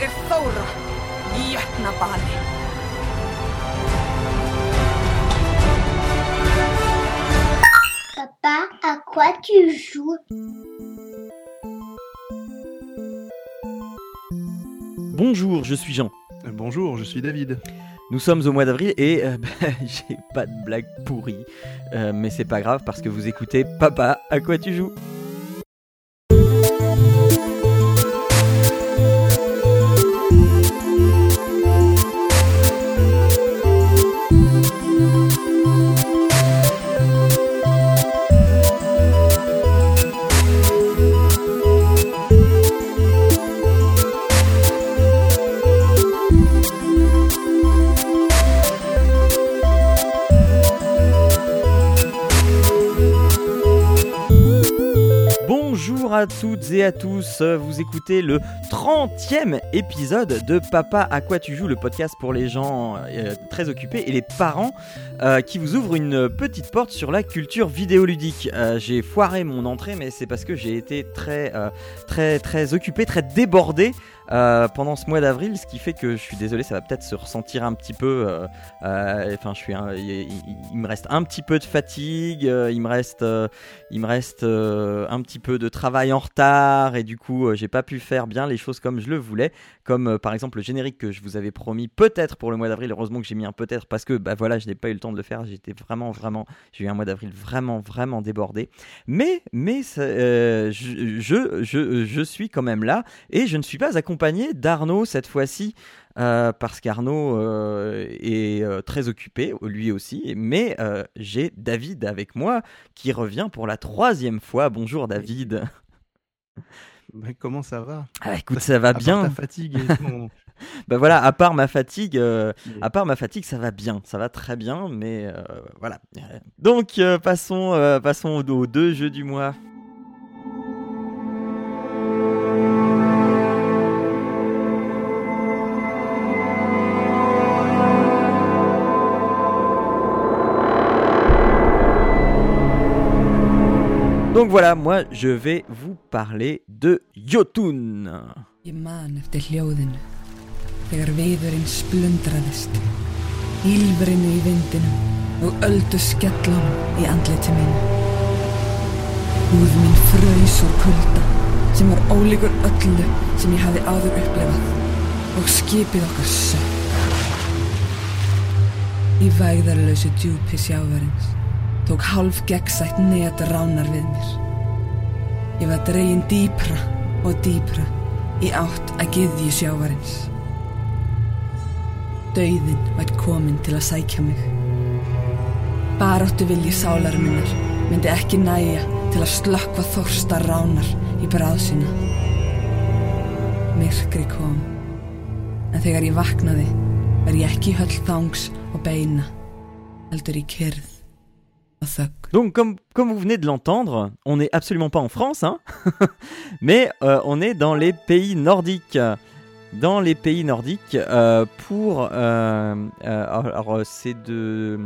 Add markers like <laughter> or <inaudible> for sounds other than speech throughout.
Ég er Þóra. Papa, à quoi tu joues? Bonjour, je suis Jean. Euh, Bonjour, je suis David. Nous sommes au mois d'avril et euh, <laughs> bah, j'ai pas de blague pourrie. Euh, mais c'est pas grave parce que vous écoutez Papa, à quoi tu joues? À toutes et à tous, vous écoutez le 30e épisode de Papa à quoi tu joues, le podcast pour les gens euh, très occupés et les parents euh, qui vous ouvrent une petite porte sur la culture vidéoludique. Euh, j'ai foiré mon entrée mais c'est parce que j'ai été très très très occupé, très débordé euh, pendant ce mois d'avril, ce qui fait que je suis désolé, ça va peut-être se ressentir un petit peu. euh, euh, Enfin, je suis, il, me reste un petit peu de fatigue, il me reste, il me reste un petit peu de travail en retard et du coup, j'ai pas pu faire bien les choses comme je le voulais, comme par exemple le générique que je vous avais promis peut-être pour le mois d'avril. Heureusement que j'ai mis un peut-être parce que bah voilà, je n'ai pas eu le temps de le faire. J'étais vraiment, vraiment, j'ai eu un mois d'avril vraiment, vraiment débordé. Mais, mais je, je, je, je suis quand même là et je ne suis pas accompagné d'Arnaud cette fois-ci. euh, parce qu'Arnaud euh, est euh, très occupé, lui aussi, mais j'ai David avec moi qui revient pour la troisième fois. Bonjour David. <laughs> Mais comment ça va? Ah, écoute, ça va À part bien. ta fatigue et ton- <laughs> <laughs> Bah voilà, à part ma fatigue, euh, à part ma fatigue, ça va bien, ça va très bien, mais euh, voilà. Donc euh, passons, passons aux deux jeux du mois. Donc voilà, moi je vais vous parler de Jotun. Ég man eftir hljóðinu, þegar viðurinn splundraðist, ílverinu í vindinum og öldu skellum í andliti mínu. Húð mín fröys úr kulda sem var ólíkur öllu sem ég hafði áður upplifað og skipið okkar sökk. Í vægðarlausu djúpi sjávarins tók hálf gegnsætt net ránar við mér. Ég var dregin dýpra og dýpra í átt að gyðju sjávarins. Dauðin vært komin til að sækja mig. Baráttu vilji sálar minnar myndi ekki næja til að slökkva þorsta ránar í bráðsina. Myrkri kom, en þegar ég vaknaði var ég ekki höll þangs og beina, heldur í kyrð. Donc, comme, comme vous venez de l'entendre, on n'est absolument pas en France, hein <laughs> mais euh, on est dans les pays nordiques. Dans les pays nordiques, euh, pour. euh, alors, c'est de,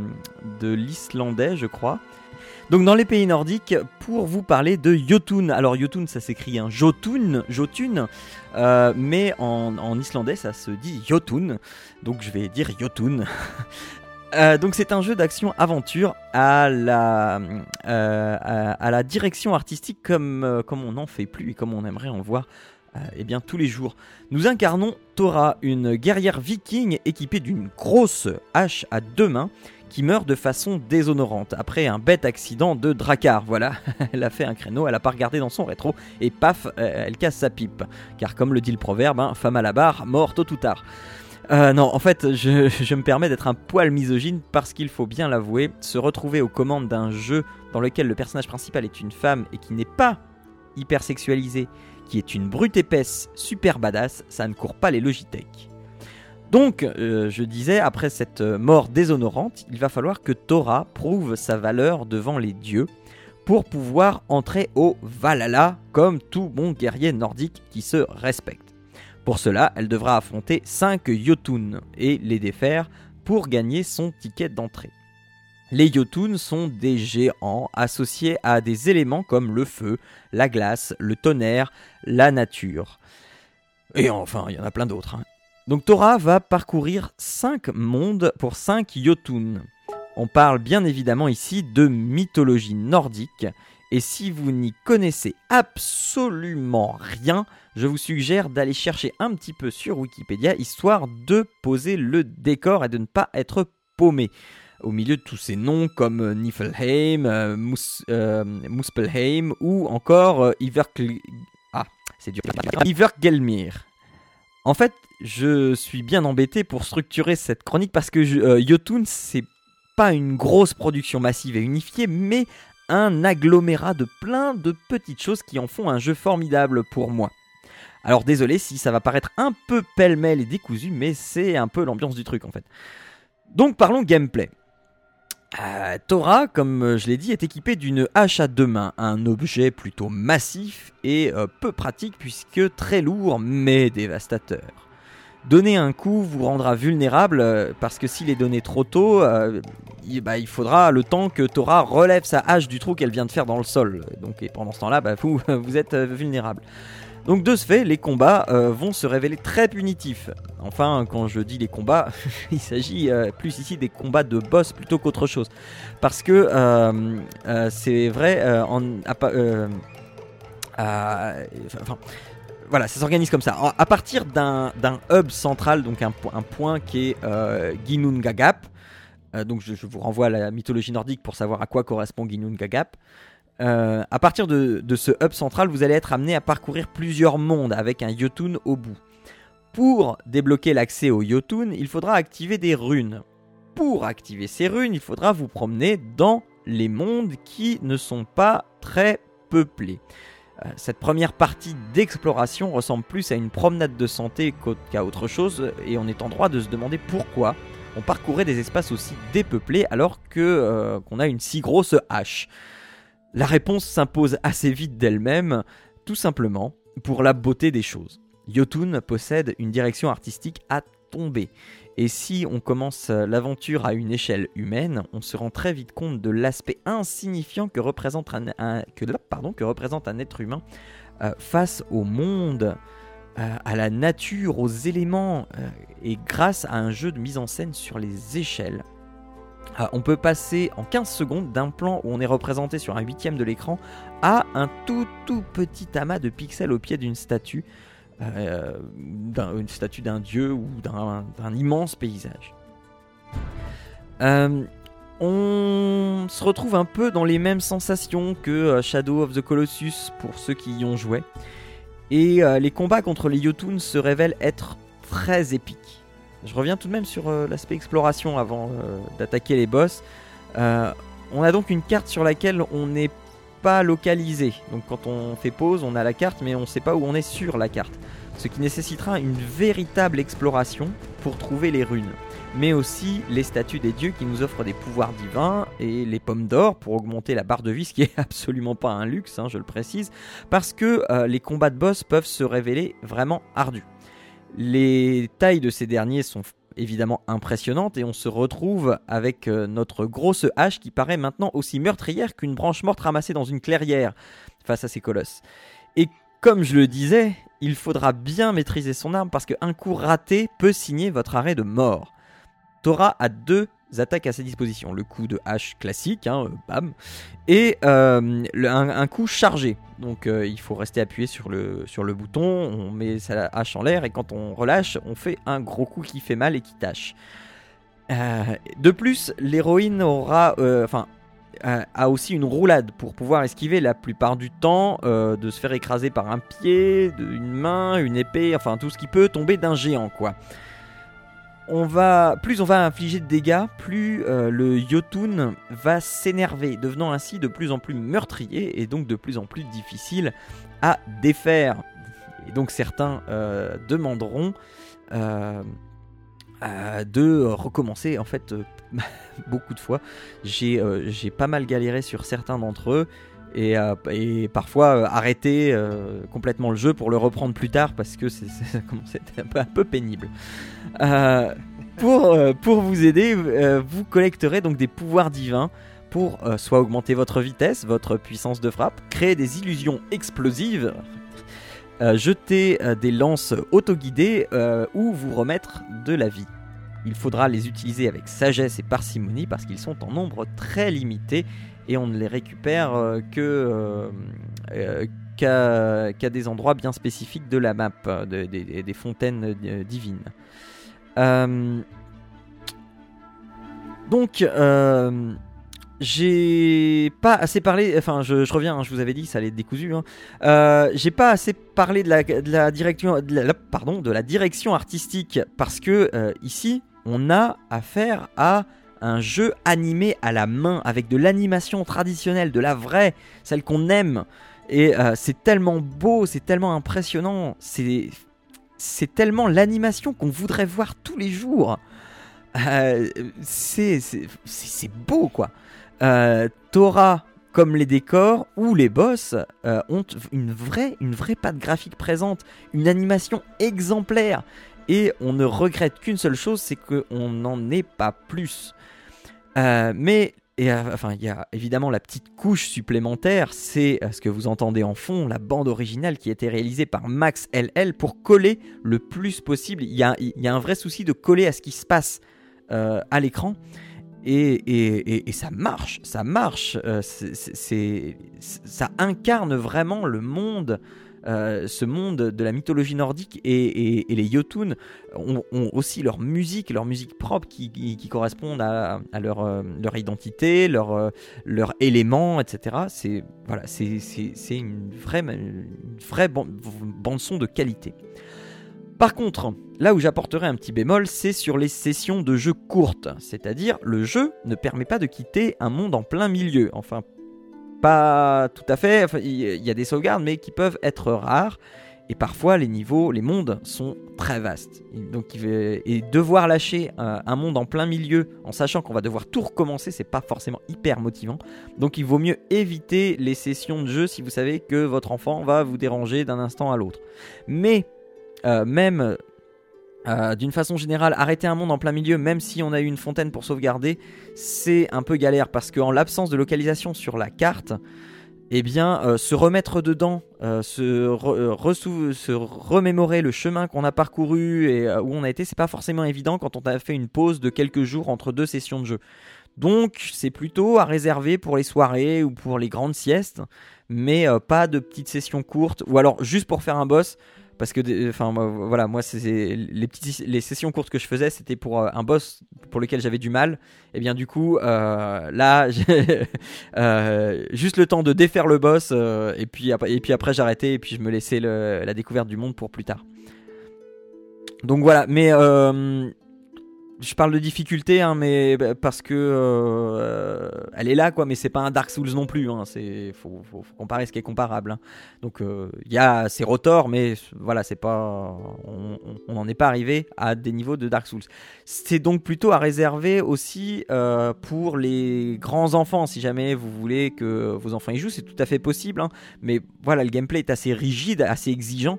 de l'islandais, je crois. Donc, dans les pays nordiques, pour vous parler de Jotun. Alors, Jotun, ça s'écrit un Jotun, Jotun, euh, mais en, en islandais, ça se dit Jotun. Donc, je vais dire Jotun. <laughs> Euh, donc c'est un jeu d'action-aventure à la, euh, à, la direction artistique comme, euh, comme on n'en fait plus et comme on aimerait en voir eh bien, tous les jours. Nous incarnons Thora, une guerrière viking équipée d'une grosse hache à deux mains qui meurt de façon déshonorante après un bête accident de Drakkar. Voilà, <laughs> elle a fait un créneau, elle a pas regardé dans son rétro et paf, elle casse sa pipe. Car comme le dit le proverbe, hein, femme à la barre, mort tôt ou tard. Euh, non, en fait, je, me permets d'être un poil misogyne parce qu'il faut bien l'avouer, se retrouver aux commandes d'un jeu dans lequel le personnage principal est une femme et qui n'est pas hyper sexualisée, qui est une brute épaisse super badass, ça ne court pas les Logitech. Donc, euh, je disais, après cette mort déshonorante, il va falloir que Thora prouve sa valeur devant les dieux pour pouvoir entrer au Valhalla comme tout bon guerrier nordique qui se respecte. Pour cela, elle devra affronter 5 Jotun et les défaire pour gagner son ticket d'entrée. Les Jotun sont des géants associés à des éléments comme le feu, la glace, le tonnerre, la nature. Et enfin, il y en a plein d'autres. hein. Donc Torah va parcourir 5 mondes pour 5 Jotun. On parle bien évidemment ici de mythologie nordique. Et si vous n'y connaissez absolument rien, je vous suggère d'aller chercher un petit peu sur Wikipédia, histoire de poser le décor et de ne pas être paumé. Au milieu de tous ces noms comme euh, Niflheim, euh, euh, Muspelheim ou encore euh, Ah, dur. Ivergelmir. En fait, je suis bien embêté pour structurer cette chronique parce que je- Jotun, c'est pas une grosse production massive et unifiée, mais un agglomérat de plein de petites choses qui en font un jeu formidable pour moi. Alors désolé si ça va paraître un peu pêle-mêle et décousu, mais c'est un peu l'ambiance du truc en fait. Donc parlons gameplay. Euh, Torah, comme euh, je l'ai dit, est équipé d'une hache à deux mains, un objet plutôt massif et euh, peu pratique puisque très lourd mais dévastateur. Donner un coup vous rendra vulnérable euh, parce que s'il est donné trop tôt, euh, il, bah, il faudra le temps que Torah relève sa hache du trou qu'elle vient de faire dans le sol. Donc, pendant ce temps-là, bah, <laughs> vous, êtes euh, vulnérable. Donc de ce fait, les combats vont se révéler très punitifs. Enfin, quand je dis les combats, <laughs> il s'agit plus ici des combats de boss plutôt qu'autre chose. Parce que c'est vrai, en, enfin, voilà, ça s'organise comme ça. À partir d'un hub central, donc un, po- un point qui est euh, Ginnungagap, euh, donc je, vous renvoie à la mythologie nordique pour savoir à quoi correspond Ginnungagap. Euh, à partir de, de ce hub central, vous allez être amené à parcourir plusieurs mondes avec un Jotun au bout. Pour débloquer l'accès au Jotun, il faudra activer des runes. Pour activer ces runes, il faudra vous promener dans les mondes qui ne sont pas très peuplés. Euh, Cette première partie d'exploration ressemble plus à une promenade de santé qu'à autre chose, et on est en droit de se demander pourquoi on parcourait des espaces aussi dépeuplés alors que euh, qu'on a une si grosse hache. La réponse s'impose assez vite d'elle-même, tout simplement pour la beauté des choses. Jotun possède une direction artistique à tomber. Et si on commence euh, l'aventure à une échelle humaine, on se rend très vite compte de l'aspect insignifiant que représente un, être humain euh, face au monde, euh, à la nature, aux éléments, et grâce à un jeu de mise en scène sur les échelles. Ah, on peut passer en 15 secondes d'un plan où on est représenté sur un huitième de l'écran à un tout tout petit amas de pixels au pied d'une statue, euh, une statue d'un dieu ou d'un immense paysage. Euh, on se retrouve un peu dans les mêmes sensations que euh, Shadow of the Colossus pour ceux qui y ont joué. Et euh, les combats contre les Jotun se révèlent être très épiques. Je reviens tout de même sur l'aspect exploration avant d'attaquer les boss. On a donc une carte sur laquelle on n'est localisé. Donc quand on fait pause, on a la carte, mais on ne sait pas où on est sur la carte. Ce qui nécessitera une véritable exploration pour trouver les runes. Mais aussi les statues des dieux qui nous offrent des pouvoirs divins et les pommes d'or pour augmenter la barre de vie, ce qui est <laughs> absolument pas un luxe, hein, je le précise, parce que euh, les combats de boss peuvent se révéler vraiment ardus. Les tailles de ces derniers sont évidemment impressionnantes et on se retrouve avec euh, notre grosse hache qui paraît maintenant aussi meurtrière qu'une branche morte ramassée dans une clairière face à ces colosses. Et comme je le disais, il faudra bien maîtriser son arme parce qu'un coup raté peut signer votre arrêt de mort. Tora a deux attaques à sa disposition. Le coup de hache classique, hein, euh, bam, et euh, un, coup chargé. Donc euh, il faut rester appuyé sur le, sur le bouton, on met sa hache en l'air et quand on relâche, on fait un gros coup qui fait mal et qui tâche. De plus, l'héroïne aura, enfin, a aussi une roulade pour pouvoir esquiver la plupart du temps de se faire écraser par un pied, une main, une épée, enfin tout ce qui peut tomber d'un géant, quoi. On va, plus on va infliger de dégâts, plus euh, le Jotun va s'énerver, devenant ainsi de plus en plus meurtrier et donc de plus en plus difficile à défaire. Et donc certains euh, demanderont euh, de recommencer en fait <laughs> beaucoup de fois. J'ai pas mal galéré sur certains d'entre eux et, euh, et parfois euh, arrêter euh, complètement le jeu pour le reprendre plus tard parce que c'est- <laughs> un peu, pénible. Pour, pour vous aider, vous collecterez donc des pouvoirs divins pour soit augmenter votre vitesse, votre puissance de frappe, créer des illusions explosives, jeter des lances autoguidées ou vous remettre de la vie. Il faudra les utiliser avec sagesse et parcimonie parce qu'ils sont en nombre très limité et on ne les récupère euh, que euh, euh, qu'à des endroits bien spécifiques de la map, de- des- fontaines divines. Donc, j'ai pas assez parlé. Enfin, je, reviens. hein, je vous avais dit, ça allait être décousu. hein. J'ai pas assez parlé de la, direction, artistique parce que ici, on a affaire à un jeu animé à la main avec de l'animation traditionnelle, de la vraie, celle qu'on aime. Et euh, c'est tellement beau, c'est tellement impressionnant, c'est tellement l'animation qu'on voudrait voir tous les jours. Euh, c'est beau quoi. Euh, Torah, comme les décors ou les boss, euh, ont une vraie, une vraie patte graphique présente, une animation exemplaire. Et on ne regrette qu'une seule chose, c'est qu'on n'en ait pas plus. Euh, mais euh, enfin, il y a évidemment la petite couche supplémentaire, c'est euh, ce que vous entendez en fond, la bande originale qui a été réalisée par Max LL pour coller le plus possible. Il y a, un vrai souci de coller à ce qui se passe à l'écran. Et, ça marche, ça marche. ça incarne vraiment le monde, euh, ce monde de la mythologie nordique. Et, les Jotun ont, aussi leur musique, leur musique propre qui, qui, qui correspondent à, euh, leur identité, leur, euh, élément, etc. C'est une vraie, une vraie ban- bande son de qualité. Par contre, là où j'apporterai un petit bémol, c'est sur les sessions de jeu courtes. C'est-à-dire, le jeu ne permet pas de quitter un monde en plein milieu. Enfin, pas tout à fait. Il y a des sauvegardes, mais qui peuvent être rares. Et parfois, les niveaux, les mondes sont très vastes. Et donc, et devoir lâcher euh, un monde en plein milieu en sachant qu'on va devoir tout recommencer, c'est pas forcément hyper motivant. Donc, il vaut mieux éviter les sessions de jeu si vous savez que votre enfant va vous déranger d'un instant à l'autre. Mais euh, même euh, d'une façon générale, arrêter un monde en plein milieu, même si on a eu une fontaine pour sauvegarder, c'est un peu galère parce qu'en l'absence de localisation sur la carte, eh bien, euh, se remettre dedans, euh, se, remémorer le chemin qu'on a parcouru et où on a été, c'est pas forcément évident quand on a fait une pause de quelques jours entre deux sessions de jeu. Donc, c'est plutôt à réserver pour les soirées ou pour les grandes siestes, mais pas de petites sessions courtes ou alors juste pour faire un boss parce que enfin voilà moi c'est les petites les sessions courtes que je faisais c'était pour euh, un boss pour lequel j'avais du mal. Et bien du coup euh, là j'ai <laughs> euh, juste le temps de défaire le boss et puis et puis après j'arrêtais et puis je me laissais la découverte du monde pour plus tard. Donc voilà mais je parle de difficulté, hein, mais bah, parce que euh, elle est là, quoi. Mais c'est pas un Dark Souls non plus. Hein, c'est faut, comparer ce qui est comparable. hein. Donc euh, il y a ces rotors, mais voilà, c'est pas, on n'en est pas arrivé à des niveaux de Dark Souls. C'est donc plutôt à réserver aussi euh, pour les grands enfants, si jamais vous voulez que vos enfants y jouent, c'est tout à fait possible. hein. mais voilà, le gameplay est assez rigide, assez exigeant.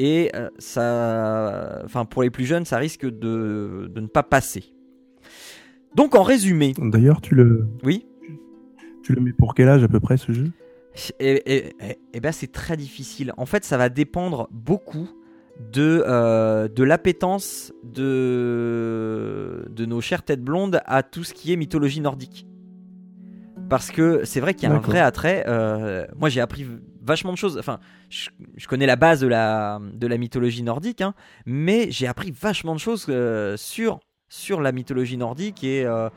Et euh, ça, enfin pour les plus jeunes, ça risque de, de ne pas passer. Donc en résumé, D'ailleurs, tu le, oui, tu le mets pour quel âge à peu près ce jeu? Et, et- et- et ben c'est très difficile. En fait, ça va dépendre beaucoup de, euh, de l'appétence de, de nos chères têtes blondes à tout ce qui est mythologie nordique. Parce que c'est vrai qu'il y a un vrai attrait. euh, moi, j'ai appris vachement de choses. Enfin, je, je connais la base de la, de la mythologie nordique, hein, mais j'ai appris vachement de choses euh, sur, sur la mythologie nordique et. euh,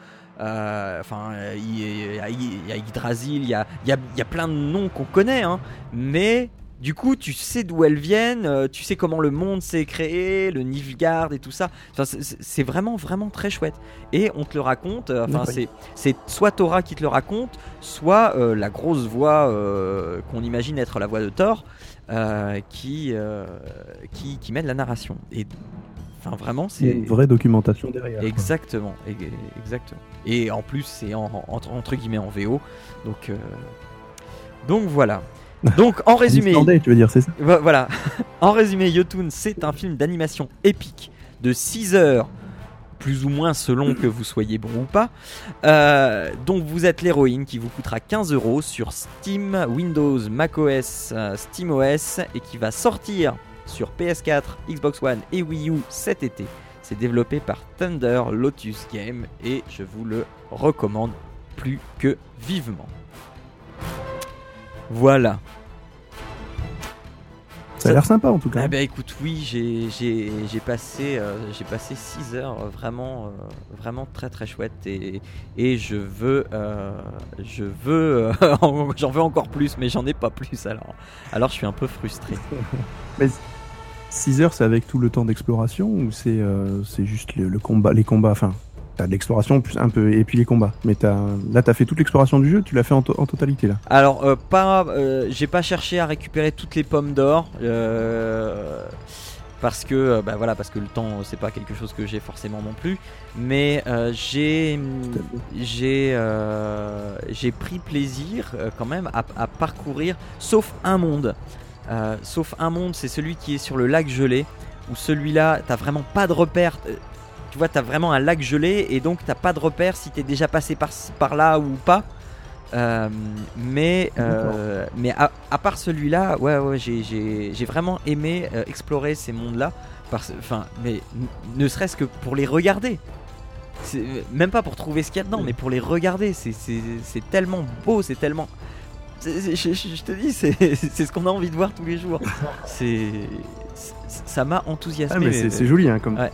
Enfin, il y, a- Yggdrasil, il y a, y, a, y a plein de noms qu'on connaît, hein, mais du coup, tu sais d'où elles viennent, euh, tu sais comment le monde s'est créé, le Nilfgaard et tout ça. Enfin, c'est- vraiment, vraiment très chouette. Et on te le raconte, euh, enfin, c'est c'est soit Torah qui te le raconte, soit euh, la grosse voix euh, qu'on imagine être la voix de Thor euh, qui, euh, qui, qui mène la narration. Et enfin, vraiment, Il y a c'est. une vraie documentation derrière. Exactement, exactement. Et en plus, c'est en, en- entre, entre guillemets en VO. Donc, euh, donc voilà. <laughs> Donc en résumé, islandais, tu veux dire, c'est ça Vo- Voilà. <laughs> En résumé, Yotun, c'est un film d'animation épique de 6 heures plus ou moins selon que vous soyez bon ou pas. Euh, donc vous êtes l'héroïne qui vous coûtera 15 euros sur Steam, Windows, macOS, euh, SteamOS et qui va sortir sur PS4, Xbox One et Wii U cet été. C'est développé par Thunder Lotus Game et je vous le recommande plus que vivement. Voilà. Ça a l'air sympa en tout cas. Ah bah écoute, oui, j'ai- passé, euh, j'ai passé 6 heures euh, vraiment, euh, vraiment très très chouette et, et je veux, euh, je veux, <laughs> j'en veux encore plus, mais j'en ai pas plus alors. Alors je suis un peu frustré. <laughs> 6 heures, c'est avec tout le temps d'exploration ou c'est c'est juste le, le combat, les combats Enfin, t'as de l'exploration plus un peu et puis les combats. Mais as, là, t'as fait toute l'exploration du jeu, tu l'as fait en, to- en totalité là. Alors euh, pas, euh, j'ai pas cherché à récupérer toutes les pommes d'or. euh, parce que bah voilà parce que le temps c'est pas quelque chose que j'ai forcément non plus mais j'ai j'ai j'ai pris plaisir quand même à, à parcourir sauf un monde sauf un monde c'est celui qui est sur le lac gelé où celui-là t'as vraiment pas de repère tu vois t'as vraiment un lac gelé et donc t'as pas de repère si t'es déjà passé par, par là ou pas Euh, mais euh, mais à, à part celui-là, ouais, ouais, j'ai- j'ai j'ai vraiment aimé euh, explorer ces mondes-là. Enfin, mais n- ne serait-ce que pour les regarder. C'est- Même pas pour trouver ce qu'il y a dedans, mais pour les regarder. C'est- C'est c'est tellement beau, c'est tellement. Je, te dis, <laughs> c'est ce qu'on a envie de voir tous les jours. C'est ça m'a enthousiasmé. Ah, mais c'est c'est joli hein, comme. Ouais.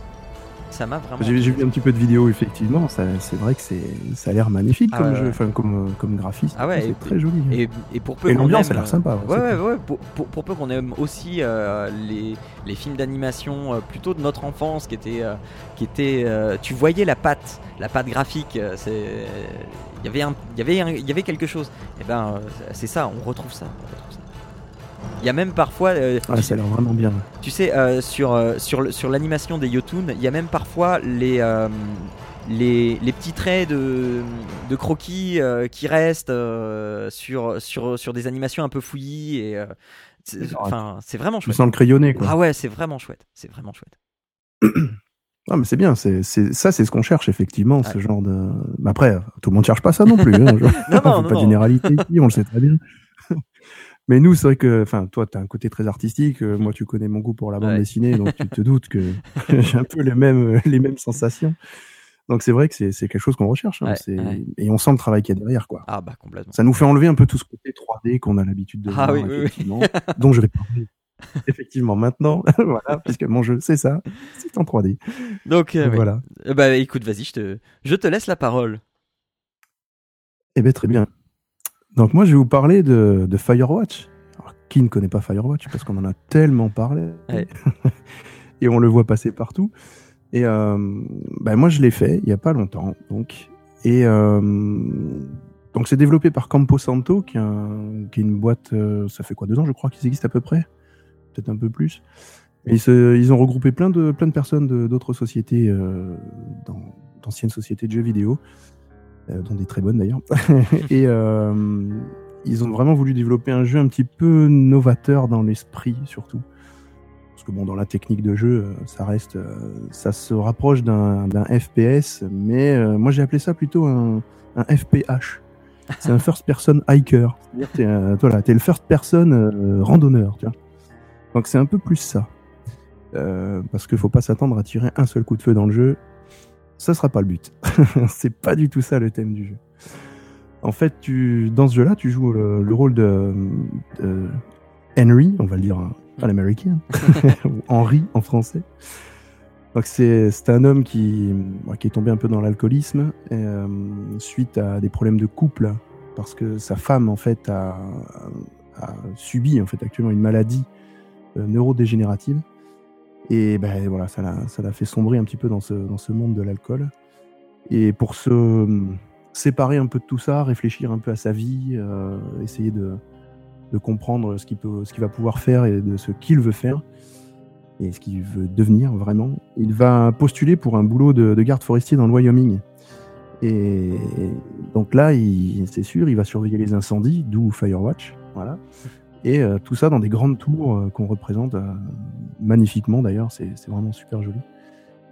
Ça m'a vraiment. J'ai vu un petit peu de vidéos effectivement. C'est vrai que c'est ça a l'air magnifique Ah comme ouais, jeu, enfin comme euh, comme graphisme. Ah ouais, et- c'est très joli. Et, et pour peu Et l'ambiance aime, a l'air sympa. Ouais, c'est ouais, cool. ouais. Pour, pour- pour peu qu'on aime aussi euh, les, les films d'animation euh, plutôt de notre enfance, qui étaient, euh, qui étaient, tu voyais la patte, la patte graphique. il y avait un, y avait, un- y avait quelque chose. Et ben, euh, c'est ça, on retrouve ça. on retrouve ça. Il y a même parfois, euh, tu, ça a l'air vraiment bien. tu sais, euh, sur, euh, sur, sur l'animation des Yotun, il y a même parfois les, euh, les, les petits traits de, de croquis qui restent sur, sur, sur des animations un peu fouillis. Et, enfin, c'est vraiment chouette. sens le crayonné quoi. Ah ouais, c'est vraiment chouette. C'est vraiment chouette. <clears throat> Ah, mais c'est bien, c'est ça, c'est ce qu'on cherche effectivement, ce genre de. Mais après, tout le monde cherche pas ça non plus. Hein, <laughs> Non, <laughs> non, non, pas de non. généralité ici, on le sait très bien. Mais nous, c'est vrai que, enfin, toi, t'as un côté très artistique. euh, moi, tu connais mon goût pour la bande Ouais. dessinée, donc tu te doutes que <laughs> <laughs> j'ai un peu les mêmes, les mêmes sensations. Donc c'est vrai que c'est quelque chose qu'on recherche. hein, Ouais, c'est- ouais. Et on sent le travail qu'il y a derrière, quoi. Ah bah complètement. Ça nous fait enlever un peu tout ce côté 3D qu'on a l'habitude de Ah voir, oui, oui, oui. dont je vais parler. <laughs> Effectivement, maintenant, voilà, puisque mon jeu, c'est ça, c'est en 3D. Donc euh, ouais. Voilà. Euh, bah écoute, vas-y, je te, je te laisse la parole. Eh bien, très bien. Donc, moi, je vais vous parler de, de Firewatch. Alors, qui ne connaît pas Firewatch? Parce qu'on en a tellement parlé. Ouais. <laughs> Et on le voit passer partout. Et euh, ben, moi, je l'ai fait il n'y a pas longtemps. Donc, et euh, donc, c'est développé par Campo Santo, qui est, un- qui est une boîte. euh, ça fait quoi Deux ans, je crois, qu'ils existent à peu près? Peut-être un peu plus. Et ils, se- ils ont regroupé plein de, plein de personnes d'autres sociétés, euh, d'anciennes sociétés de jeux vidéo dont des très bonnes d'ailleurs. <laughs> et euh, ils ont vraiment voulu développer un jeu un petit peu novateur dans l'esprit surtout. Parce que bon, dans la technique de jeu, euh, ça reste, euh, ça se rapproche d'un FPS, mais euh, moi j'ai appelé ça plutôt un, un FPH. C'est un first person hiker. C'est-à-dire t'es voilà, t'es le first person euh, randonneur. Donc c'est un peu plus ça. Euh, parce qu'il faut pas s'attendre à tirer un seul coup de feu dans le jeu. Ça sera pas le but. <laughs> c'est pas du tout ça le thème du jeu. En fait, tu, dans ce jeu-là, tu joues le, le rôle de, de Henry, on va le dire à l'américain, ou <laughs> <laughs> Henry en français. Donc c'est c'est un homme qui, bon, qui est tombé un peu dans l'alcoolisme euh, suite à des problèmes de couple parce que sa femme en fait a, a subi en fait actuellement une maladie euh, neurodégénérative et ben voilà ça l'a fait sombrer un petit peu dans ce dans ce monde de l'alcool et pour se euh, séparer un peu de tout ça réfléchir un peu à sa vie euh, essayer de de comprendre ce qu'il peut ce qu'il va pouvoir faire et de ce qu'il veut faire et ce qu'il veut devenir vraiment. Il va postuler pour un boulot de, de garde forestier dans le Wyoming. Et donc là, c'est sûr, il va surveiller les incendies, d'où Firewatch. Voilà. Et euh, tout ça dans des grandes tours euh, qu'on représente euh, magnifiquement d'ailleurs, c'est vraiment super joli.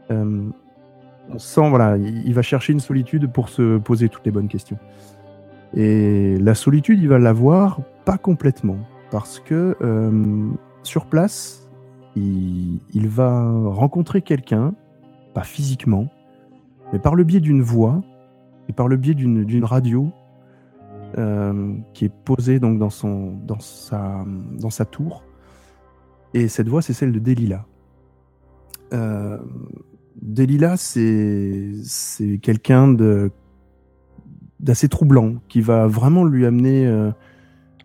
On sent, voilà, il, va chercher une solitude pour se poser toutes les bonnes questions. Et la solitude, il va l'avoir pas complètement, parce que sur place, il, il va rencontrer quelqu'un, pas physiquement, mais par le biais d'une voix et par le biais d'une radio euh, qui est posée donc dans, son, dans, sa, dans sa tour. Et cette voix, c'est celle de Delila. Euh, Delila, c'est c'est quelqu'un de d'assez troublant qui va vraiment lui amener euh,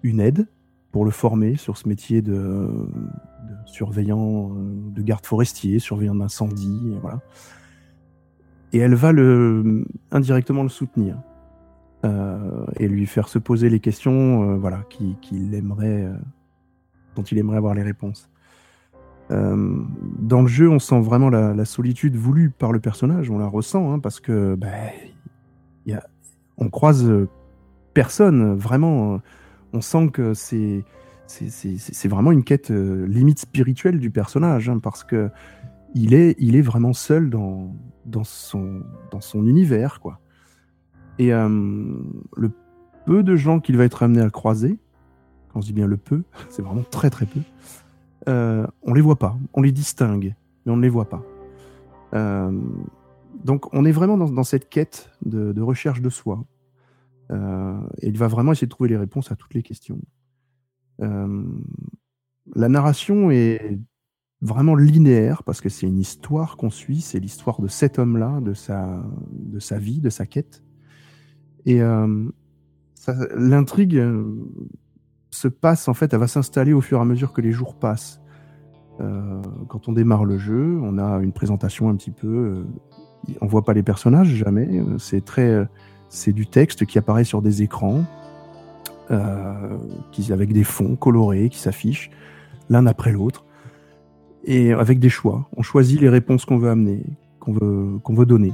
une aide pour le former sur ce métier de, de surveillant, euh, de garde forestier, surveillant d'incendie, voilà. Et elle va le indirectement le soutenir et lui faire se poser les questions, euh, voilà, qu'il aimerait, euh, dont il aimerait avoir les réponses. Euh, dans le jeu, on sent vraiment la, solitude voulue par le personnage, on la ressent, hein, parce que bah, on croise euh, personne, vraiment. euh, On sent que c'est vraiment une quête euh, limite spirituelle du personnage, hein, parce que il est, il est vraiment seul dans, dans, son, dans son univers, quoi. Et euh, le peu de gens qu'il va être amené à croiser, quand on se dit bien le peu, <laughs> c'est vraiment très très peu, euh, on les voit pas, on les distingue, mais on ne les voit pas. Euh, donc on est vraiment dans, cette quête de, de recherche de soi. Euh, et il va vraiment essayer de trouver les réponses à toutes les questions. Euh, la narration est vraiment linéaire parce que c'est une histoire qu'on suit, c'est l'histoire de cet homme-là, de sa, de sa vie, de sa quête. Et euh, l'intrigue euh, se passe, en fait, elle va s'installer au fur et à mesure que les jours passent. Euh, quand on démarre le jeu, on a une présentation un petit peu. euh, on voit pas les personnages jamais. C'est très, c'est du texte qui apparaît sur des écrans, avec des fonds colorés qui s'affichent l'un après l'autre et avec des choix. On choisit les réponses qu'on veut amener, qu'on veut, qu'on veut donner.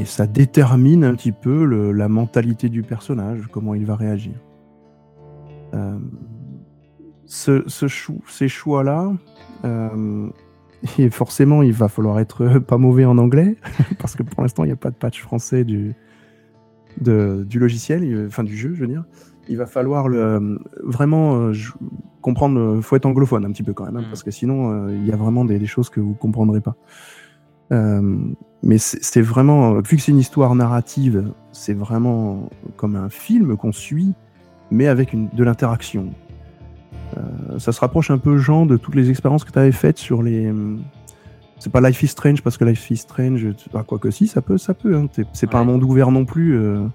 Et ça détermine un petit peu le- la mentalité du personnage, comment il va réagir. Euh, ce, ce chou- ces choix-là, euh, <laughs> et forcément, il va falloir être <laughs> pas mauvais en anglais, <laughs> parce que pour l'instant, il n'y a pas de patch français du, de- du logiciel, enfin du jeu, je veux dire. Il va falloir le, vraiment euh, comprendre, il faut être anglophone un petit peu quand même, hein, Mm. parce que sinon, euh, il y a vraiment des, des choses que vous comprendrez pas. Euh, mais c'est vraiment, vu que c'est une histoire narrative, c'est vraiment comme un film qu'on suit, mais avec une, de l'interaction. Euh, ça se rapproche un peu, Jean, de toutes les expériences que tu avais faites sur les. hum, C'est pas Life is Strange, parce que Life is Strange, tu- ah, quoi que si, ça peut, ça peut. Hein. C'est- pas un monde ouvert non plus, euh,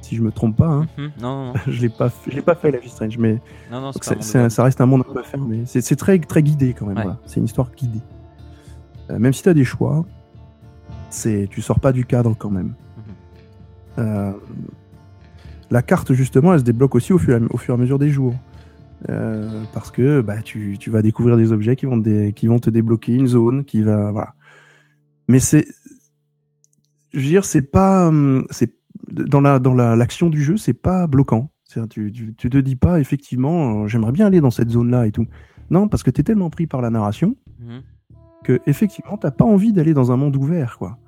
si je me trompe pas. Hein. Mhm. Non, non, <laughs> je l'ai pas, je l'ai pas fait Life is Strange, mais non, non, donc un ça reste un monde un peu fermé. C'est c'est très, très guidé quand même. Ouais. voilà. C'est une histoire guidée. Euh, même si tu as des choix, c'est tu sors pas du cadre quand même. Mhm. Euh, la carte, justement, elle se débloque aussi au fur, et à- au fur et à mesure des jours. Euh, parce que bah, tu, tu vas découvrir des objets qui vont, te qui vont te débloquer une zone, qui va. Voilà. Mais c'est. Je veux dire, c'est pas. hum, c'est Dans la dans la- l'action du jeu, c'est pas bloquant. Tu, tu, tu te dis pas, effectivement, euh, j'aimerais bien aller dans cette zone-là et tout. Non, parce que tu es tellement pris par la narration Mhm. Que effectivement t'as pas envie d'aller dans un monde ouvert quoi.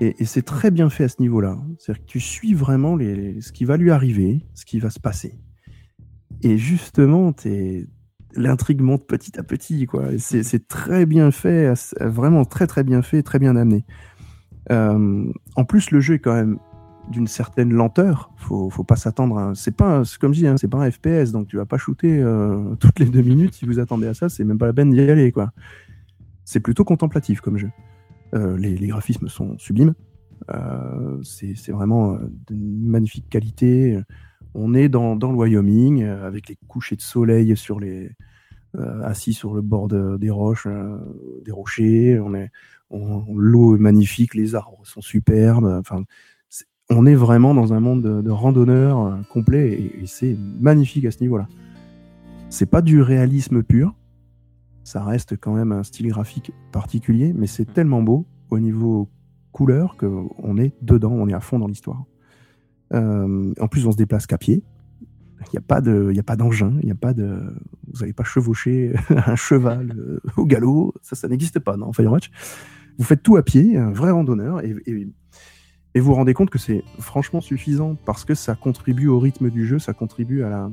Et, c'est très bien fait à ce niveau là c'est à dire que tu suis vraiment les, ce qui va lui arriver ce qui va se passer. Et justement t'es l'intrigue monte petit à petit quoi. C'est très bien fait vraiment très très bien fait très bien amené. Euh, en plus le jeu est quand même d'une certaine lenteur. Faut faut pas s'attendre à c'est pas comme je dis hein, c'est pas un FPS donc tu vas pas shooter euh, <laughs> toutes les deux minutes si vous attendez à ça c'est même pas la peine d'y aller quoi c'est plutôt contemplatif comme jeu. Euh, les, graphismes sont sublimes. Euh, c'est vraiment euh, d'une magnifique qualité. On est dans, dans le Wyoming avec les couchers de soleil sur les assis sur le bord de- des roches, des rochers. On est l'eau est magnifique, les arbres sont superbes. Enfin, on est vraiment dans un monde de, de randonneurs complet et, et c'est magnifique à ce niveau-là. C'est pas du réalisme pur, ça reste quand même un style graphique particulier, mais c'est tellement beau au niveau couleur qu'on est dedans, on est à fond dans l'histoire. Euh, en plus, on se déplace qu'à pied. Il n'y a pas de, il a pas d'engin, il a pas de, vous n'allez pas chevaucher <laughs> un cheval euh, au galop, ça, ça n'existe pas dans Firewatch. vous faites tout à pied, un vrai randonneur, et, vous vous rendez compte que c'est franchement suffisant parce que ça contribue au rythme du jeu, ça contribue à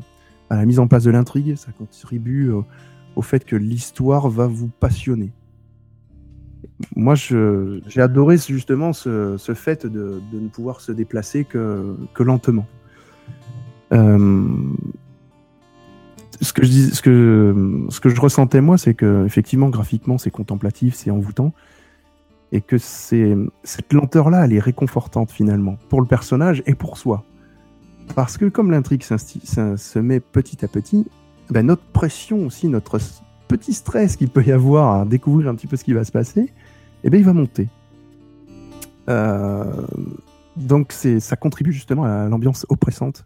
la, mise en place de l'intrigue, ça contribue au fait que l'histoire va vous passionner. Moi, j'ai adoré justement ce, fait de, ne pouvoir se déplacer que, lentement. Euh, ce que je dis, que ce que je ressentais moi, c'est que effectivement graphiquement c'est contemplatif, c'est envoûtant, et que cette lenteur là, elle est réconfortante finalement pour le personnage et pour soi, parce que comme l'intrigue se met petit à petit, ben, notre pression aussi, notre petit stress qu'il peut y avoir à découvrir un petit peu ce qui va se passer, eh ben il va monter. Euh, donc c'est ça contribue justement à l'ambiance oppressante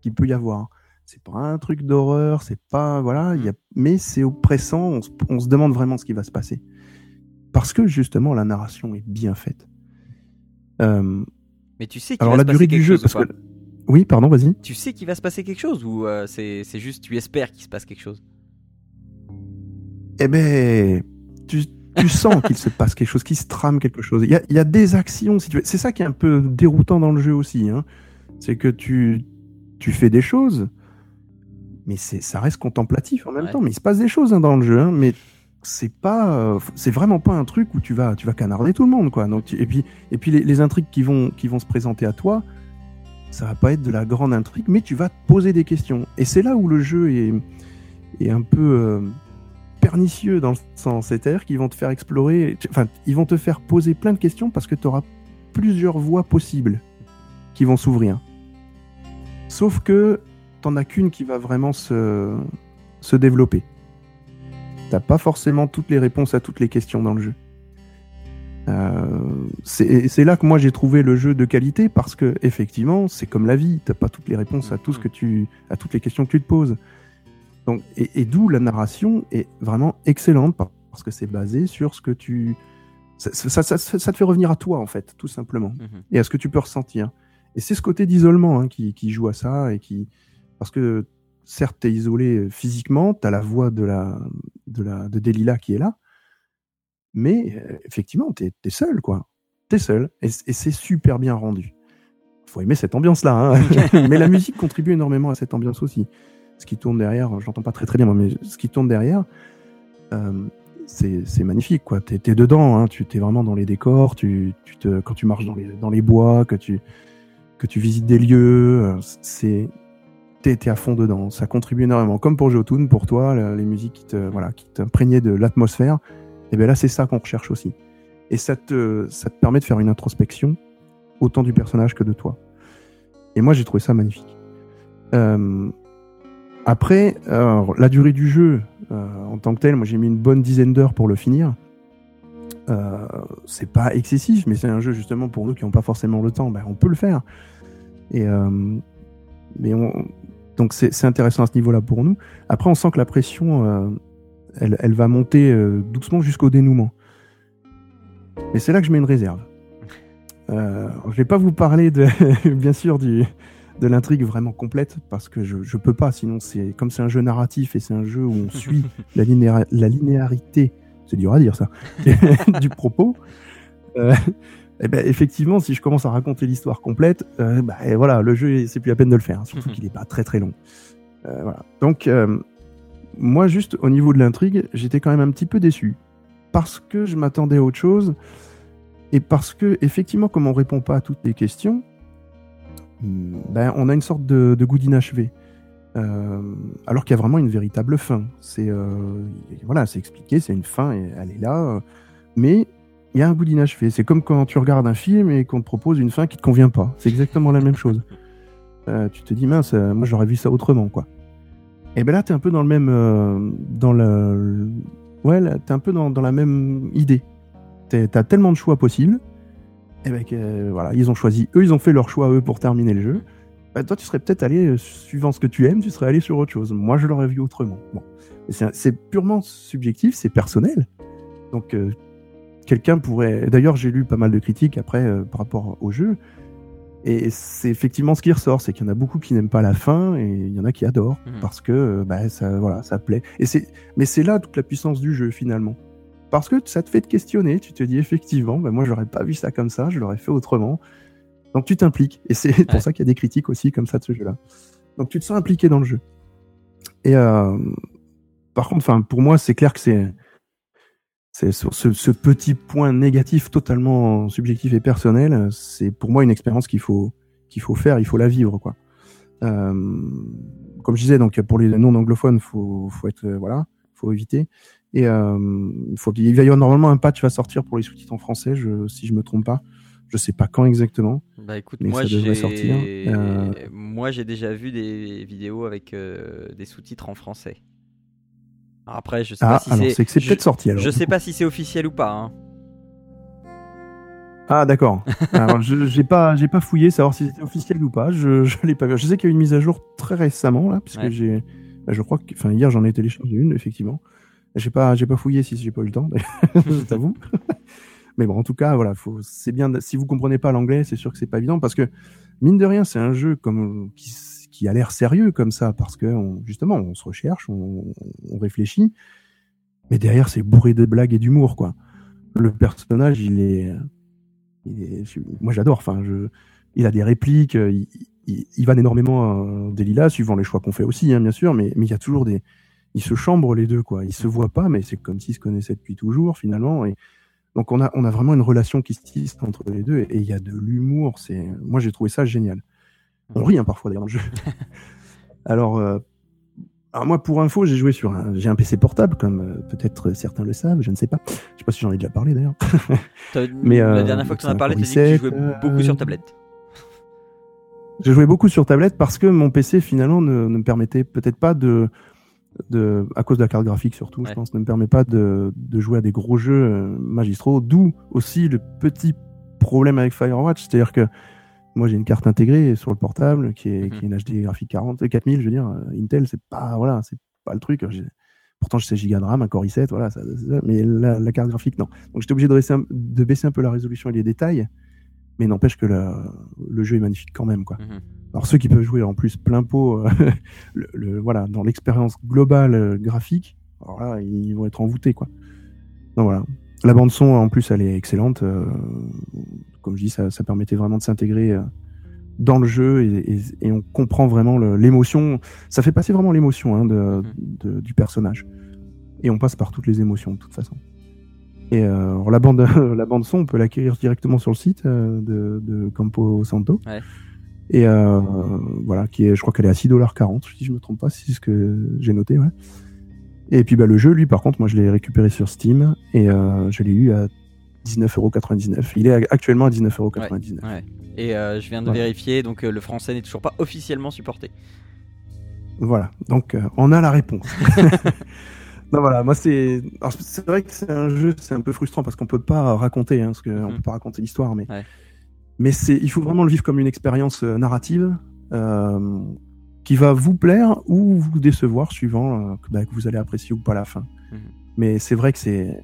qu'il peut y avoir c'est pas un truc d'horreur, c'est pas voilà, il y a, mais c'est oppressant. On se, on se demande vraiment ce qui va se passer parce que justement la narration est bien faite. Euh, Mais tu sais qu'il alors va la se durée du jeu, parce que oui, pardon, vas-y. Tu sais qu'il va se passer quelque chose ou euh, c'est c'est juste tu espères qu'il se passe quelque chose? Eh ben, tu, tu sens qu'il se passe quelque chose, qu'il se trame quelque chose. Il y a, il y a des actions, si tu veux. C'est ça qui est un peu déroutant dans le jeu aussi. Hein. C'est que tu, tu fais des choses, mais c'est, ça reste contemplatif en même Ouais. temps. Mais il se passe des choses hein, dans le jeu, hein, mais c'est pas, euh, c'est vraiment pas un truc où tu vas, tu vas canarder tout le monde, quoi. Donc, tu- et puis, et puis les, les intrigues qui vont, qui vont se présenter à toi, ça va pas être de la grande intrigue, mais tu vas te poser des questions. Et c'est là où le jeu est, est un peu euh, pernicieux dans le sens, c'est-à-dire qu'ils vont te faire explorer, enfin, ils vont te faire poser plein de questions parce que tu auras plusieurs voies possibles qui vont s'ouvrir. Sauf que t'en as qu'une qui va vraiment se, se développer. T'as pas forcément toutes les réponses à toutes les questions dans le jeu. Euh, c'est là que moi j'ai trouvé le jeu de qualité parce que effectivement c'est comme la vie, t'as pas toutes les réponses à tout ce que tu, à toutes les questions que tu te poses. Donc et, et d'où la narration est vraiment excellente par- parce que c'est basé sur ce que tu, ça, ça, ça- te fait revenir à toi en fait tout simplement Mhm. et à ce que tu peux ressentir. Et c'est ce côté d'isolement hein, qui, qui joue à ça et qui parce que certes t'es isolé physiquement, t'as la voix de la de la de Delilah qui est là, mais euh, effectivement t'es es seul quoi, t'es seul et, c'est super bien rendu. Faut aimer cette ambiance là, hein. <laughs> mais la musique contribue énormément à cette ambiance aussi. Ce qui tourne derrière, je l'entends pas très très bien mais ce qui tourne derrière. euh, c'est magnifique quoi. T'es es dedans, hein. tu t'es vraiment dans les décors. Tu, tu te quand tu marches dans les dans les bois, que tu que tu visites des lieux, euh, c'est t'es à fond dedans. Ça contribue énormément. Comme pour Jotun, pour toi, les musiques qui te voilà qui t'imprégnaient de l'atmosphère. Et bien là, c'est ça qu'on recherche aussi. Et ça te permet de faire une introspection autant du personnage que de toi. Et moi, j'ai trouvé ça magnifique. Euh, après, la durée du jeu, euh, en tant que tel, moi j'ai mis une bonne dizaine d'heures pour le finir. Euh, c'est pas excessif, mais c'est un jeu justement pour nous qui n'ont pas forcément le temps. Ben, on peut le faire. Et euh, donc c'est intéressant à ce niveau-là pour nous. Après, on sent que la pression, elle, elle va monter euh, doucement jusqu'au dénouement. Mais c'est là que je mets une réserve. Euh, je vais pas vous parler de, <laughs> bien sûr du, de l'intrigue vraiment complète parce que je, je peux pas. Sinon, c'est comme c'est un jeu narratif et c'est un jeu où on suit <laughs> la, linéa- la linéarité, c'est dur à dire ça, <laughs> du propos. Euh, et ben effectivement, si je commence à raconter l'histoire complète, euh, bah, voilà, le jeu c'est plus la peine de le faire, hein, surtout qu'il est pas très très long. Voilà. Donc moi juste au niveau de l'intrigue, j'étais quand même un petit peu déçu parce que je m'attendais à autre chose et parce que effectivement, comme on répond pas à toutes les questions, ben on a une sorte de, de goût d'inachevé. Euh, alors qu'il y a vraiment une véritable fin. C'est euh, voilà, c'est expliqué, c'est une fin et elle est là, mais il y a un goût d'inachevé. C'est comme quand tu regardes un film et qu'on te propose une fin qui te convient pas. C'est exactement la même chose. Euh, tu te dis mince, moi j'aurais vu ça autrement quoi. Et ben là t'es un peu dans le même, euh, dans le, ouais, t'es un peu dans, dans la même idée. T'as tellement de choix possibles. Et ben voilà, ils ont choisi, eux ils ont fait leur choix eux pour terminer le jeu. Bah, toi tu serais peut-être allé euh, suivant ce que tu aimes, tu serais allé sur autre chose. Moi je l'aurais vu autrement. Bon, c'est purement subjectif, c'est personnel. Donc euh, quelqu'un pourrait. D'ailleurs, j'ai lu pas mal de critiques après par rapport au jeu. Et c'est effectivement ce qui ressort, c'est qu'il y en a beaucoup qui n'aiment pas la fin et il y en a qui adorent Mhm. parce que euh, bah, ça, voilà, ça plaît. Et c'est, mais c'est là toute la puissance du jeu finalement, parce que ça te fait te questionner. Tu te dis effectivement, ben moi j'aurais pas vu ça comme ça, je l'aurais fait autrement. Donc tu t'impliques. Et c'est pour ça qu'il y a des critiques aussi comme ça de ce jeu-là. Donc tu te sens impliqué dans le jeu. Et euh, par contre, enfin pour moi, c'est clair que c'est c'est sur ce, ce petit point négatif totalement subjectif et personnel, c'est pour moi une expérience qu'il faut qu'il faut faire, il faut la vivre quoi. Euh, comme je disais, donc pour les non anglophones, faut faut être euh, voilà, faut éviter. Et euh, faut qu'il va y avoir normalement un patch va sortir pour les sous-titres en français, je, si je me trompe pas. Je sais pas quand exactement. Bah écoute, Mais moi ça devrait j'ai sortir, euh. moi j'ai déjà vu des vidéos avec des sous-titres en français. Après, je sais Ah, pas si alors c'est c'est c'est je- peut-être sorti alors. Je sais pas si c'est officiel ou pas. hein. Ah d'accord. <laughs> Alors je j'ai pas j'ai pas fouillé savoir si c'était officiel ou pas. Je je l'ai pas vu. Je sais qu'il y a eu une mise à jour très récemment là, puisque Ouais. j'ai bah, je crois que enfin hier j'en ai téléchargé une effectivement. J'ai pas j'ai pas fouillé si j'ai pas eu le temps. <laughs> je t'avoue. <laughs> Mais bon en tout cas voilà faut c'est bien si vous comprenez pas l'anglais c'est sûr que c'est pas évident parce que mine de rien c'est un jeu comme qui qui a l'air sérieux comme ça parce que justement on se recherche on, réfléchit mais derrière c'est bourré de blagues et d'humour quoi. Le personnage il est moi j'adore. Enfin, il a des répliques, euh, il, il, vanne énormément euh, des lilas, suivant les choix qu'on fait aussi, hein, bien sûr. Mais il y a toujours des, ils se chambrent les deux, quoi. Ils se voient pas, mais c'est comme s'ils se connaissaient depuis toujours, finalement. Et donc on a vraiment une relation qui se tisse entre les deux, et il y a de l'humour. Moi j'ai trouvé ça génial. On rit hein, parfois d'ailleurs dans le jeu. <laughs> Alors. euh, alors moi, pour info, j'ai joué sur un, j'ai un PC portable, comme euh, peut-être certains le savent, je ne sais pas. Je sais pas si j'en ai déjà parlé d'ailleurs. <laughs> Mais, la euh, dernière fois que tu en as parlé, tu as Core dit que tu i7, jouais euh, beaucoup sur tablette. J'ai joué beaucoup sur tablette parce que mon PC finalement ne, ne me permettait peut-être pas de, de, à cause de la carte graphique surtout, Ouais. je pense, ne me permet pas de, de jouer à des gros jeux euh, magistraux. D'où aussi le petit problème avec Firewatch, c'est-à-dire que moi j'ai une carte intégrée sur le portable qui est, Mhm. qui est une HD graphique 40, euh, 4000, je veux dire, euh, Intel, c'est pas, voilà, c'est pas le truc. Pourtant, j'ai 16 Go de RAM, un Core i7, voilà, ça, ça- mais la, la carte graphique, non. Donc j'étais obligé de, baisser un, de baisser un peu la résolution et les détails, mais n'empêche que la- le jeu est magnifique quand même, quoi. Mhm. Alors ceux qui peuvent jouer en plus plein pot, euh, <laughs> le, le- voilà, dans l'expérience globale euh, graphique, alors là, ils vont être envoûtés, quoi. Donc voilà. La bande son, en plus, elle est excellente. euh, comme je dis, ça, ça permettait vraiment de s'intégrer euh, dans le jeu et, et- et on comprend vraiment l'émotion. Ça fait passer vraiment l'émotion hein, de, de- du personnage. Et on passe par toutes les émotions, de toute façon. Et euh, alors, la bande, <laughs> la bande son, on peut l'acquérir directement sur le site euh, de, de Campo Santo. Ouais. Et voilà, qui est, je crois qu'elle est à 6,40$, si je me trompe pas, si c'est ce que j'ai noté, ouais. Et puis bah, le jeu, lui, par contre, moi je l'ai récupéré sur Steam et euh, je l'ai eu à 19,99€. Il est actuellement à 19,99€. Ouais. Et euh, je viens de Voilà. vérifier, donc euh, le français n'est toujours pas officiellement supporté. Voilà, donc euh, on a la réponse. <laughs> <laughs> non voilà, moi c'est, c'est vrai que c'est un jeu, c'est un peu frustrant parce qu'on peut pas raconter, hein, parce qu'on Mhm. peut pas raconter l'histoire, mais Ouais. mais il faut vraiment le vivre comme une expérience narrative euh, qui va vous plaire ou vous décevoir suivant euh, que, bah, que vous allez apprécier ou pas la fin. Mhm. Mais c'est vrai que c'est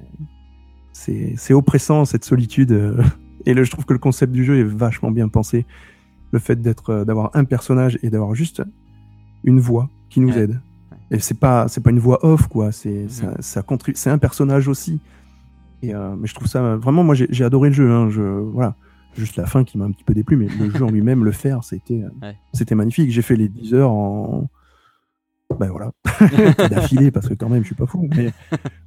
c'est oppressant cette solitude euh, <laughs> et le, je trouve que le concept du jeu est vachement bien pensé. Le fait d'être euh, d'avoir un personnage et d'avoir juste une voix qui nous Ouais. aide. Et c'est pas c'est pas une voix off quoi, c'est Mhm. ça, c'est un personnage aussi. Et euh, mais je trouve ça vraiment moi j'ai j'ai adoré le jeu hein, je voilà, juste la fin qui m'a un petit peu déplu mais le jeu en lui-même le faire c'était euh, Ouais. c'était magnifique. J'ai fait les 10 heures en ben voilà, <laughs> d'affilée parce que quand même je suis pas fou mais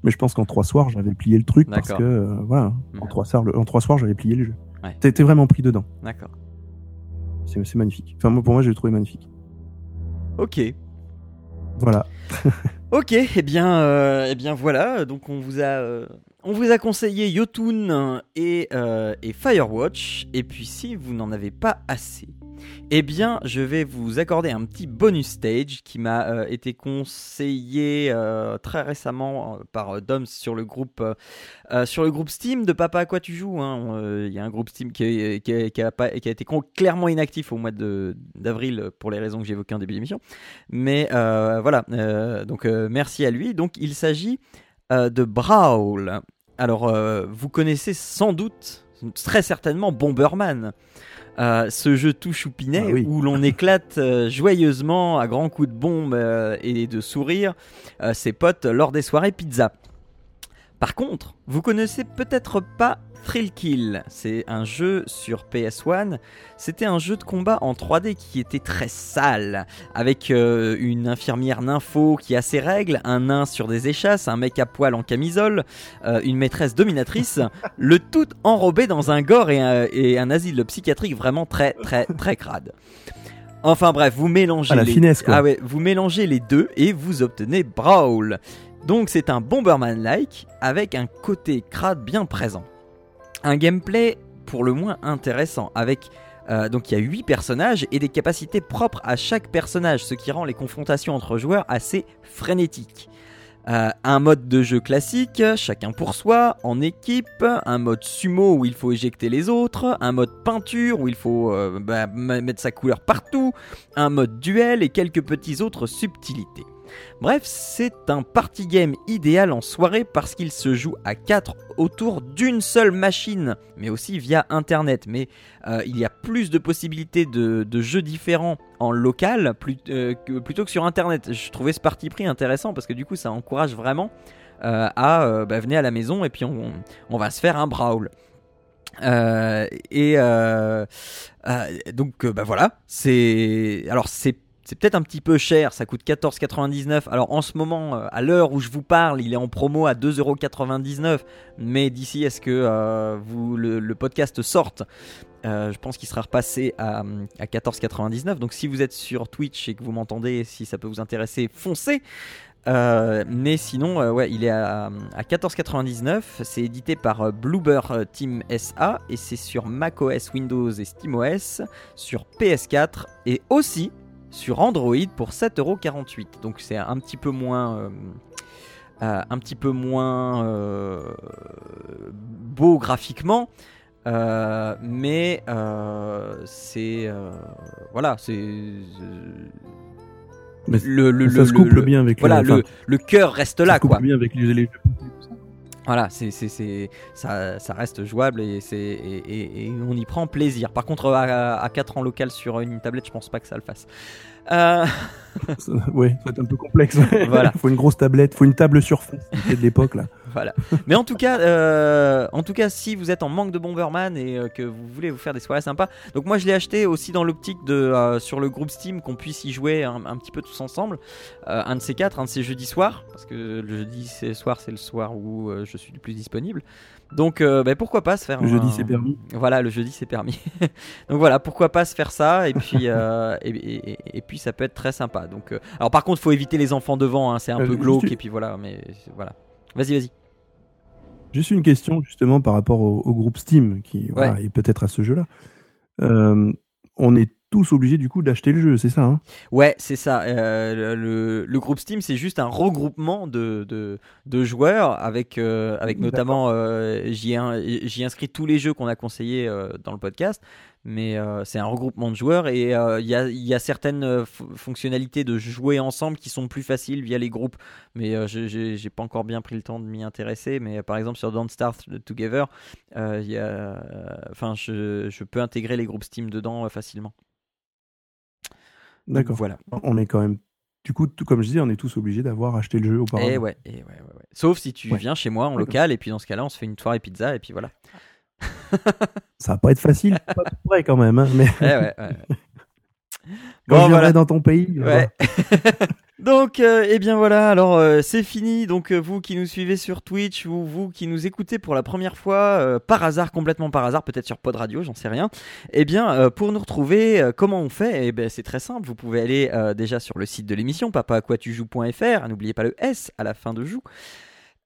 mais je pense qu'en trois soirs j'avais plié le truc parce que euh, voilà, en trois soirs le- en trois soirs j'avais plié le jeu. Ouais. Été vraiment pris dedans. D'accord. C'est magnifique. Enfin moi pour moi j'ai trouvé magnifique. Ok. Voilà. <laughs> Ok, eh bien, euh, eh bien voilà, donc on vous a, euh, on vous a conseillé Yotun et, euh, et Firewatch, et puis si vous n'en avez pas assez, eh bien je vais vous accorder un petit bonus stage qui m'a euh, été conseillé euh, très récemment par Doms sur le groupe, sur Steam de Papa à quoi tu joues. hein. Il y a un groupe Steam qui, a, qui a été clairement inactif au mois d'avril pour les raisons que j'évoquais en début d'émission. Mais voilà, donc merci à lui. Donc il s'agit de Brawl. Alors euh, vous connaissez sans doute, très certainement Bomberman. Euh, ce jeu tout choupinet Ah oui. où l'on <laughs> éclate euh, joyeusement à grands coups de bombe euh, et de sourire euh, ses potes lors des soirées pizza. Par contre, vous connaissez peut-être pas Thrill Kill. C'est un jeu sur PS1. C'était un jeu de combat en 3D qui était très sale, avec euh, une infirmière nympho qui a ses règles, un nain sur des échasses, un mec à poil en camisole, euh, une maîtresse dominatrice, <laughs> le tout enrobé dans un gore et un, et un asile psychiatrique vraiment très très très crade. Enfin bref, vous mélangez Ah, les finesse, quoi. ah ouais, vous mélangez les deux et vous obtenez Brawl. Donc c'est un Bomberman-like avec un côté crade bien présent. Un gameplay pour le moins intéressant avec euh, donc il y a 8 personnages et des capacités propres à chaque personnage, ce qui rend les confrontations entre joueurs assez frénétiques. Euh, un mode de jeu classique, chacun pour soi, en équipe, un mode sumo où il faut éjecter les autres, un mode peinture où il faut euh, bah, mettre sa couleur partout, un mode duel et quelques petites autres subtilités. Bref, c'est un party game idéal en soirée parce qu'il se joue à 4 autour d'une seule machine, mais aussi via internet. Mais euh, il y a plus de possibilités de, jeux différents en local euh, plutôt que sur internet. Je trouvais ce parti pris intéressant parce que du coup ça encourage vraiment euh, à bah, venez à la maison et puis on, va se faire un brawl. Et donc bah voilà, c'est alors c'est c'est peut-être un petit peu cher, ça coûte 14,99. Alors en ce moment, euh, à l'heure où je vous parle, il est en promo à 2,99€. Mais d'ici à ce que euh, le, podcast sorte, euh, je pense qu'il sera repassé à, à 14,99. Donc si vous êtes sur Twitch et que vous m'entendez, si ça peut vous intéresser, foncez. Mais sinon, ouais, il est à, à 14,99. C'est édité par Team SA et c'est sur macOS, Windows et SteamOS, sur PS4 et aussi sur Android pour 7,48€. Donc c'est un petit peu moins. euh, euh, un petit peu moins euh, beau graphiquement, mais c'est voilà, c'est Mais le, le, ça le- se couple le- bien avec voilà, le, le cœur reste ça là se couple quoi. bien avec les, les- Voilà, c'est, c'est, c'est, ça, ça reste jouable et, c'est, et, et- et on y prend plaisir. Par contre, à, à 4 en local sur une tablette, je pense pas que ça le fasse. Euh, <laughs> Ouais, ça va être un peu complexe. Voilà. <laughs> faut une grosse tablette, faut une table sur fond. C'était de l'époque là. Voilà. Mais en tout cas, euh, en tout cas, si vous êtes en manque de Bomberman et euh, que vous voulez vous faire des soirées sympas, donc moi je l'ai acheté aussi dans l'optique de euh, sur le groupe Steam qu'on puisse y jouer un, un petit peu tous ensemble. Un de ces quatre, un de ces jeudis soirs, parce que le jeudi soir c'est le soir où je suis le plus disponible. Donc bah, pourquoi pas se faire Le jeudi c'est permis. Voilà, le jeudi c'est permis. <laughs> Donc voilà, pourquoi pas se faire ça et puis et, et- et- et puis ça peut être très sympa. Donc alors par contre, faut éviter les enfants devant, hein, c'est un peu glauque et puis voilà, mais voilà. Vas-y, vas-y. Juste une question justement par rapport au, au groupe Steam qui voilà, est peut-être à ce jeu-là. Euh, on est tous obligés du coup d'acheter le jeu, c'est ça hein? Ouais, c'est ça. Euh, le, le groupe Steam, c'est juste un regroupement de, de, de joueurs avec, euh, avec notamment, j'y ai, ai inscrit tous les jeux qu'on a conseillés dans le podcast, mais euh, c'est un regroupement de joueurs et euh, il y, a, il y a certaines euh, f- fonctionnalités de jouer ensemble qui sont plus faciles via les groupes, mais euh, je- j'ai pas encore bien pris le temps de m'y intéresser. Mais euh, par exemple, sur Don't Start Together, euh, il y a, enfin, je, je peux intégrer les groupes Steam dedans euh, facilement. D'accord. Voilà. On est quand même. Du coup, tout comme je disais, on est tous obligés d'avoir acheté le jeu auparavant. Et ouais, et ouais, ouais, ouais. Sauf si tu Ouais. viens chez moi en local et puis dans ce cas-là, on se fait une soirée pizza et puis voilà. Ça va pas être facile, pas tout près quand même. hein, mais Ouais, ouais, ouais. <laughs> quand Bon, voilà. dans ton pays, Ouais. <laughs> Donc, euh, eh bien voilà, alors euh, c'est fini. Donc, euh, vous qui nous suivez sur Twitch ou vous qui nous écoutez pour la première fois, par hasard, complètement par hasard, peut-être sur Pod Radio, j'en sais rien. Eh bien, pour nous retrouver, comment on fait? Eh ben, c'est très simple. Vous pouvez aller déjà sur le site de l'émission, papaquatujoues.fr. N'oubliez pas le S à la fin de joue.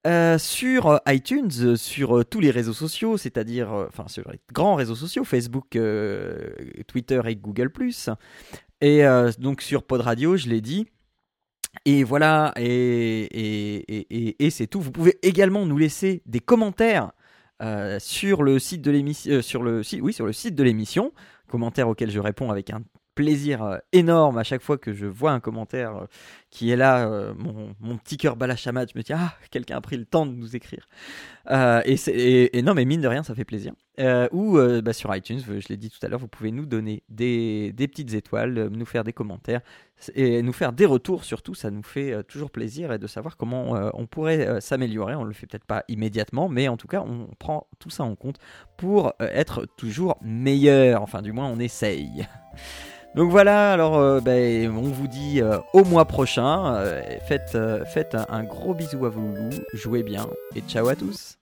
Euh, sur euh, iTunes, euh, sur tous les réseaux sociaux, c'est-à-dire, enfin sur les grands réseaux sociaux, Facebook, Twitter et Google ⁇ et donc sur Pod Radio, je l'ai dit. Et voilà, et, et, et, et- c'est tout. Vous pouvez également nous laisser des commentaires sur le site de l'émission, sur le oui, sur le site de l'émission, commentaires auxquels je réponds avec un plaisir euh, énorme à chaque fois que je vois un commentaire euh, qui est là, euh, mon, petit cœur bat la chamade, je me dis ah quelqu'un a pris le temps de nous écrire. Et- et non mais mine de rien ça fait plaisir. Euh, ou euh, bah, sur iTunes, je l'ai dit tout à l'heure, vous pouvez nous donner des, petites étoiles, euh, nous faire des commentaires et nous faire des retours surtout, ça nous fait euh, toujours plaisir et de savoir comment euh, on pourrait euh, s'améliorer. On le fait peut-être pas immédiatement, mais en tout cas, on prend tout ça en compte pour euh, être toujours meilleur. Enfin, du moins, on essaye. <laughs> Donc voilà, alors euh, ben, on vous dit euh, au mois prochain. Euh, faites euh, un, un gros bisou à vous, jouez bien et ciao à tous.